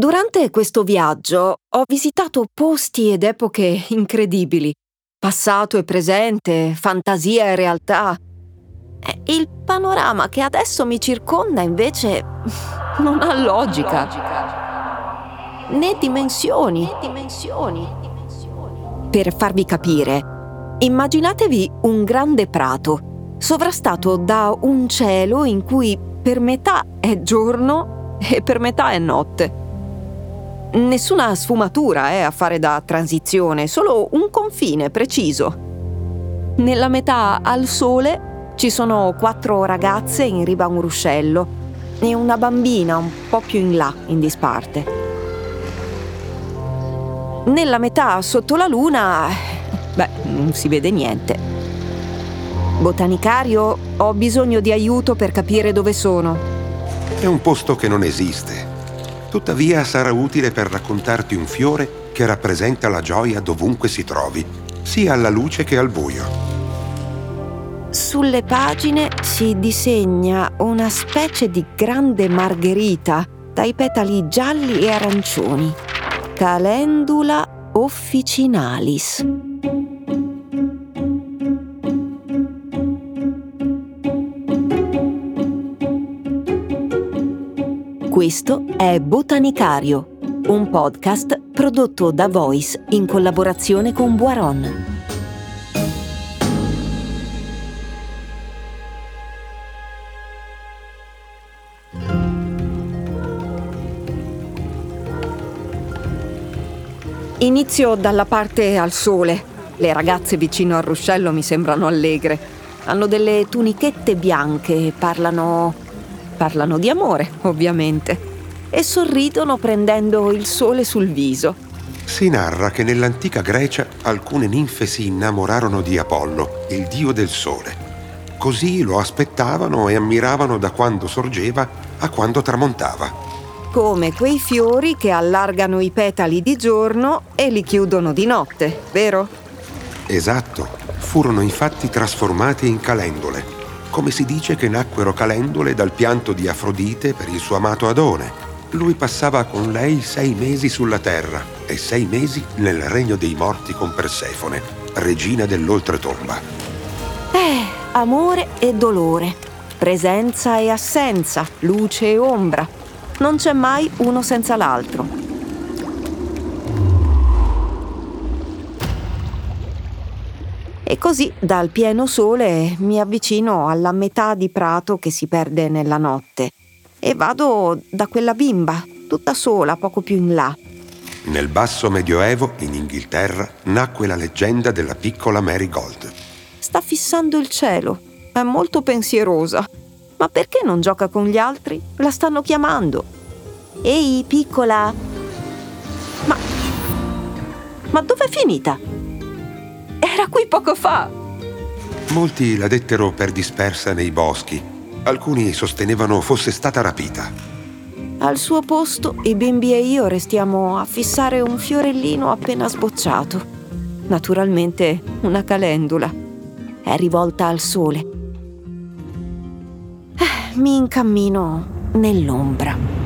Durante questo viaggio ho visitato posti ed epoche incredibili, passato e presente, fantasia e realtà. Il panorama che adesso mi circonda invece non ha logica, né dimensioni. Per farvi capire, immaginatevi un grande prato, sovrastato da un cielo in cui per metà è giorno e per metà è notte. Nessuna sfumatura eh, a fare da transizione, solo un confine preciso. Nella metà al sole ci sono quattro ragazze in riva a un ruscello e una bambina un po' più in là, in disparte. Nella metà sotto la luna, beh, non si vede niente. Botanicario, ho bisogno di aiuto per capire dove sono. È un posto che non esiste Tuttavia sarà utile per raccontarti un fiore che rappresenta la gioia dovunque si trovi, sia alla luce che al buio. Sulle pagine si disegna una specie di grande margherita dai petali gialli e arancioni. Calendula officinalis. Questo è Botanicario, un podcast prodotto da Voice in collaborazione con Boiron. Inizio dalla parte al sole. Le ragazze vicino al ruscello mi sembrano allegre. Hanno delle tunichette bianche e parlano Parlano di amore, ovviamente, e sorridono prendendo il sole sul viso. Si narra che nell'antica Grecia alcune ninfe si innamorarono di Apollo, il dio del sole. Così lo aspettavano e ammiravano da quando sorgeva a quando tramontava. Come quei fiori che allargano i petali di giorno e li chiudono di notte, vero? Esatto, furono infatti trasformati in calendole come si dice che nacquero calendole dal pianto di Afrodite per il suo amato Adone. Lui passava con lei sei mesi sulla terra e sei mesi nel regno dei morti con Persefone, regina dell'oltretomba. Eh, amore e dolore, presenza e assenza, luce e ombra. Non c'è mai uno senza l'altro. E così dal pieno sole mi avvicino alla metà di prato che si perde nella notte e vado da quella bimba, tutta sola, poco più in là. Nel basso medioevo, in Inghilterra, nacque la leggenda della piccola Mary Gold. Sta fissando il cielo, è molto pensierosa. Ma perché non gioca con gli altri? La stanno chiamando. Ehi, piccola! Ma... Ma dov'è finita? Era qui poco fa. Molti la dettero per dispersa nei boschi. Alcuni sostenevano fosse stata rapita. Al suo posto, i bimbi e io restiamo a fissare un fiorellino appena sbocciato. Naturalmente una calendula. È rivolta al sole. Eh, mi incammino nell'ombra.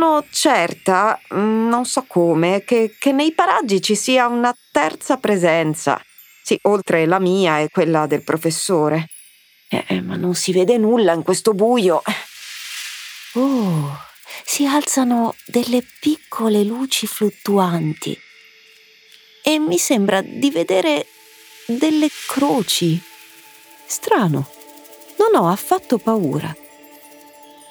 Sono certa, mm, non so come, che, che nei paraggi ci sia una terza presenza. Sì, oltre la mia e quella del professore. Eh, ma non si vede nulla in questo buio. Oh, si alzano delle piccole luci fluttuanti. E mi sembra di vedere delle croci. Strano, non ho affatto paura.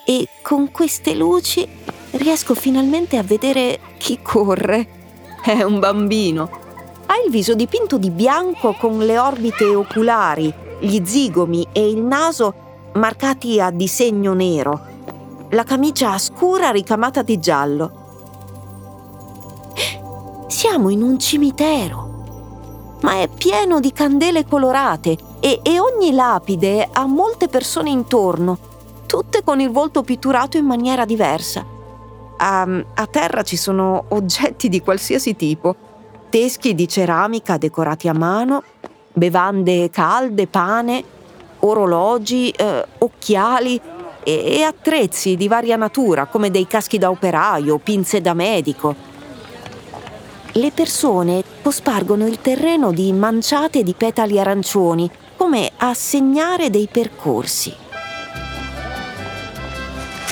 E con queste luci riesco finalmente a vedere chi corre. È un bambino. Ha il viso dipinto di bianco con le orbite oculari, gli zigomi e il naso marcati a disegno nero. La camicia scura ricamata di giallo. Siamo in un cimitero, ma è pieno di candele colorate e, e ogni lapide ha molte persone intorno, tutte con il volto pitturato in maniera diversa. A, a terra ci sono oggetti di qualsiasi tipo, teschi di ceramica decorati a mano, bevande calde, pane, orologi, eh, occhiali e, e attrezzi di varia natura, come dei caschi da operaio, pinze da medico. Le persone cospargono il terreno di manciate di petali arancioni, come a segnare dei percorsi.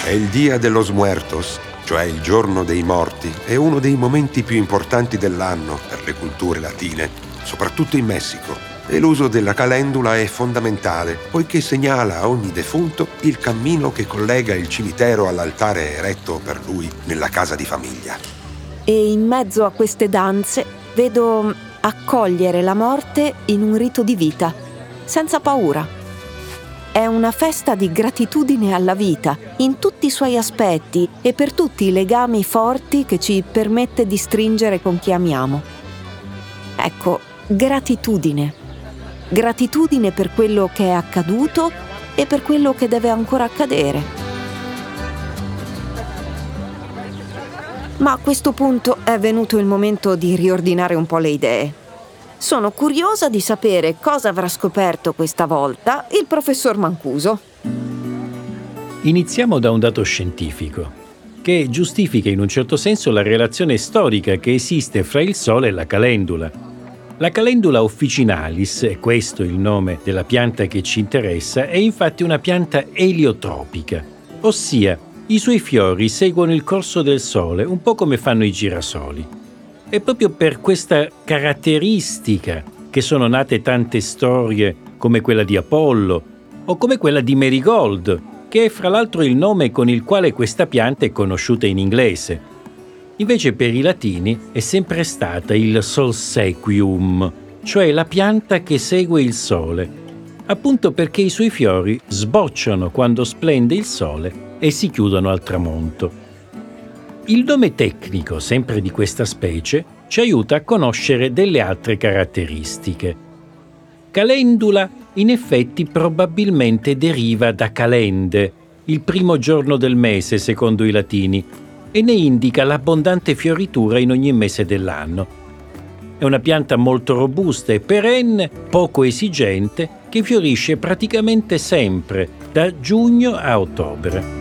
È il Dia de los Muertos, cioè il giorno dei morti, è uno dei momenti più importanti dell'anno per le culture latine, soprattutto in Messico e l'uso della calendula è fondamentale poiché segnala a ogni defunto il cammino che collega il cimitero all'altare eretto per lui nella casa di famiglia. E in mezzo a queste danze vedo accogliere la morte in un rito di vita, senza paura. È una festa di gratitudine alla vita, in tutti i suoi aspetti e per tutti i legami forti che ci permette di stringere con chi amiamo. Ecco, gratitudine gratitudine per quello che è accaduto e per quello che deve ancora accadere. Ma a questo punto è venuto il momento di riordinare un po' le idee. Sono curiosa di sapere cosa avrà scoperto questa volta il professor Mancuso. Iniziamo da un dato scientifico, che giustifica in un certo senso la relazione storica che esiste fra il Sole e la calendula, la calendula officinalis, è questo il nome della pianta che ci interessa, è infatti una pianta eliotropica, ossia i suoi fiori seguono il corso del Sole, un po' come fanno i girasoli. È proprio per questa caratteristica che sono nate tante storie come quella di Apollo o come quella di Marigold, che è fra l'altro il nome con il quale questa pianta è conosciuta in inglese. Invece per i latini è sempre stata il solsequium, cioè la pianta che segue il sole, appunto perché i suoi fiori sbocciano quando splende il sole e si chiudono al tramonto. Il nome tecnico, sempre di questa specie, ci aiuta a conoscere delle altre caratteristiche. Calendula in effetti probabilmente deriva da calende, il primo giorno del mese secondo i latini, e ne indica l'abbondante fioritura in ogni mese dell'anno. È una pianta molto robusta e perenne, poco esigente, che fiorisce praticamente sempre, da giugno a ottobre.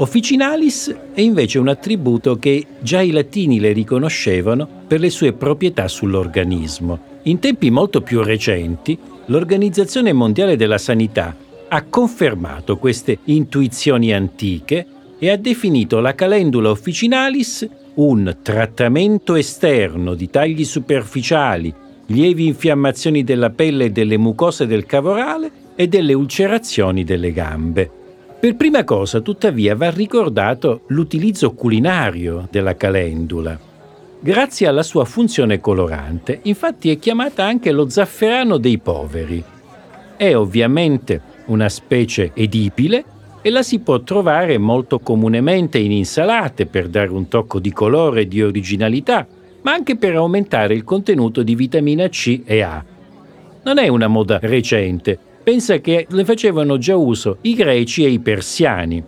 Officinalis è invece un attributo che già i latini le riconoscevano per le sue proprietà sull'organismo. In tempi molto più recenti, l'Organizzazione Mondiale della Sanità ha confermato queste intuizioni antiche e ha definito la calendula officinalis un trattamento esterno di tagli superficiali, lievi infiammazioni della pelle e delle mucose del cavorale e delle ulcerazioni delle gambe. Per prima cosa, tuttavia, va ricordato l'utilizzo culinario della calendula. Grazie alla sua funzione colorante, infatti è chiamata anche lo zafferano dei poveri. È ovviamente una specie edibile e la si può trovare molto comunemente in insalate per dare un tocco di colore e di originalità, ma anche per aumentare il contenuto di vitamina C e A. Non è una moda recente, pensa che ne facevano già uso i greci e i persiani.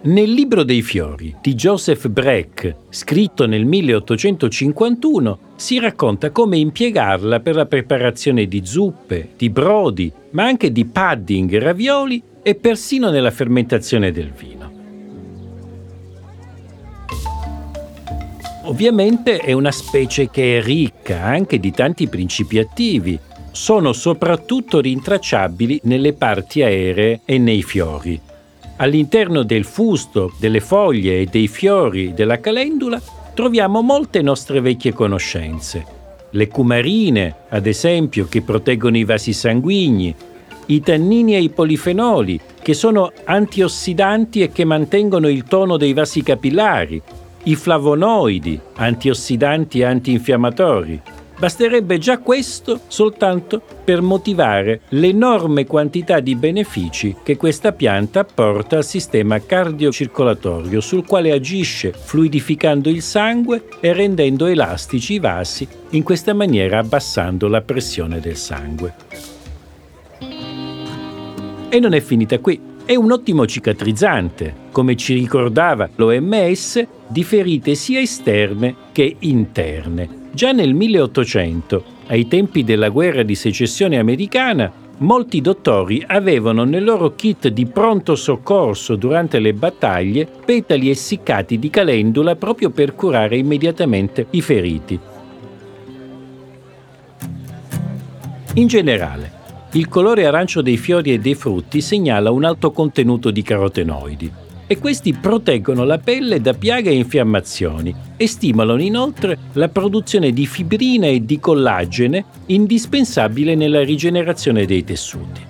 Nel libro dei fiori di Joseph Breck, scritto nel 1851, si racconta come impiegarla per la preparazione di zuppe, di brodi, ma anche di pudding, ravioli e persino nella fermentazione del vino. Ovviamente è una specie che è ricca anche di tanti principi attivi. Sono soprattutto rintracciabili nelle parti aeree e nei fiori. All'interno del fusto, delle foglie e dei fiori della calendula troviamo molte nostre vecchie conoscenze. Le cumarine, ad esempio, che proteggono i vasi sanguigni, i tannini e i polifenoli, che sono antiossidanti e che mantengono il tono dei vasi capillari, i flavonoidi, antiossidanti e antinfiammatori, Basterebbe già questo soltanto per motivare l'enorme quantità di benefici che questa pianta porta al sistema cardiocircolatorio sul quale agisce fluidificando il sangue e rendendo elastici i vasi, in questa maniera abbassando la pressione del sangue. E non è finita qui. È un ottimo cicatrizzante, come ci ricordava l'OMS, di ferite sia esterne che interne. Già nel 1800, ai tempi della guerra di secessione americana, molti dottori avevano nel loro kit di pronto soccorso durante le battaglie petali essiccati di calendula proprio per curare immediatamente i feriti. In generale, il colore arancio dei fiori e dei frutti segnala un alto contenuto di carotenoidi e questi proteggono la pelle da piaghe e infiammazioni e stimolano inoltre la produzione di fibrina e di collagene indispensabile nella rigenerazione dei tessuti.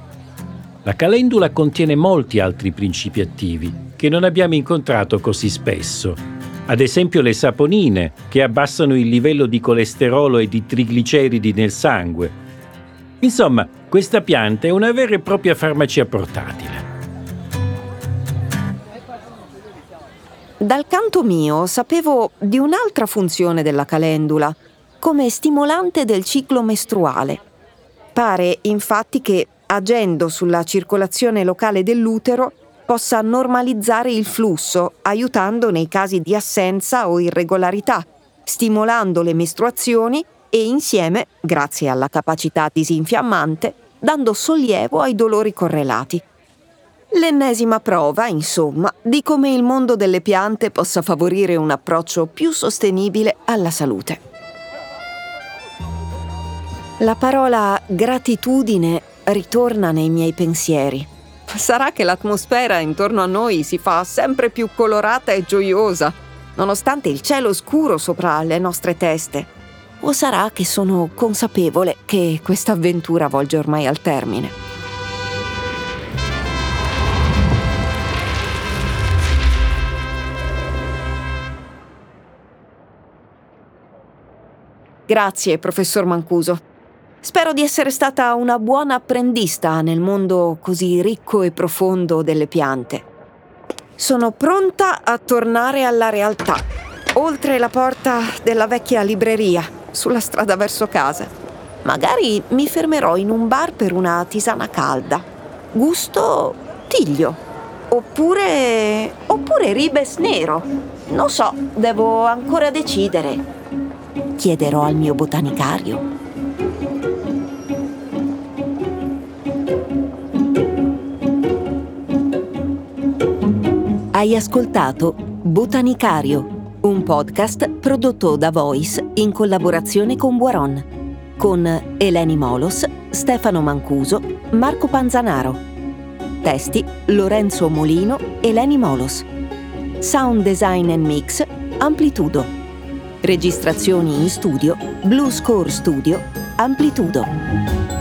La calendula contiene molti altri principi attivi che non abbiamo incontrato così spesso, ad esempio le saponine che abbassano il livello di colesterolo e di trigliceridi nel sangue. Insomma, questa pianta è una vera e propria farmacia portatile. Dal canto mio sapevo di un'altra funzione della calendula, come stimolante del ciclo mestruale. Pare infatti che, agendo sulla circolazione locale dell'utero, possa normalizzare il flusso, aiutando nei casi di assenza o irregolarità, stimolando le mestruazioni e insieme, grazie alla capacità disinfiammante, dando sollievo ai dolori correlati. L'ennesima prova, insomma, di come il mondo delle piante possa favorire un approccio più sostenibile alla salute. La parola gratitudine ritorna nei miei pensieri. Sarà che l'atmosfera intorno a noi si fa sempre più colorata e gioiosa, nonostante il cielo scuro sopra le nostre teste. O sarà che sono consapevole che questa avventura volge ormai al termine. Grazie, professor Mancuso. Spero di essere stata una buona apprendista nel mondo così ricco e profondo delle piante. Sono pronta a tornare alla realtà, oltre la porta della vecchia libreria sulla strada verso casa. Magari mi fermerò in un bar per una tisana calda. Gusto tiglio. Oppure. oppure ribes nero. Non so, devo ancora decidere. Chiederò al mio botanicario. Hai ascoltato Botanicario un podcast prodotto da Voice in collaborazione con Buaron, con Eleni Molos, Stefano Mancuso, Marco Panzanaro. Testi Lorenzo Molino, Eleni Molos. Sound design and mix Amplitudo. Registrazioni in studio Blue Score Studio Amplitudo.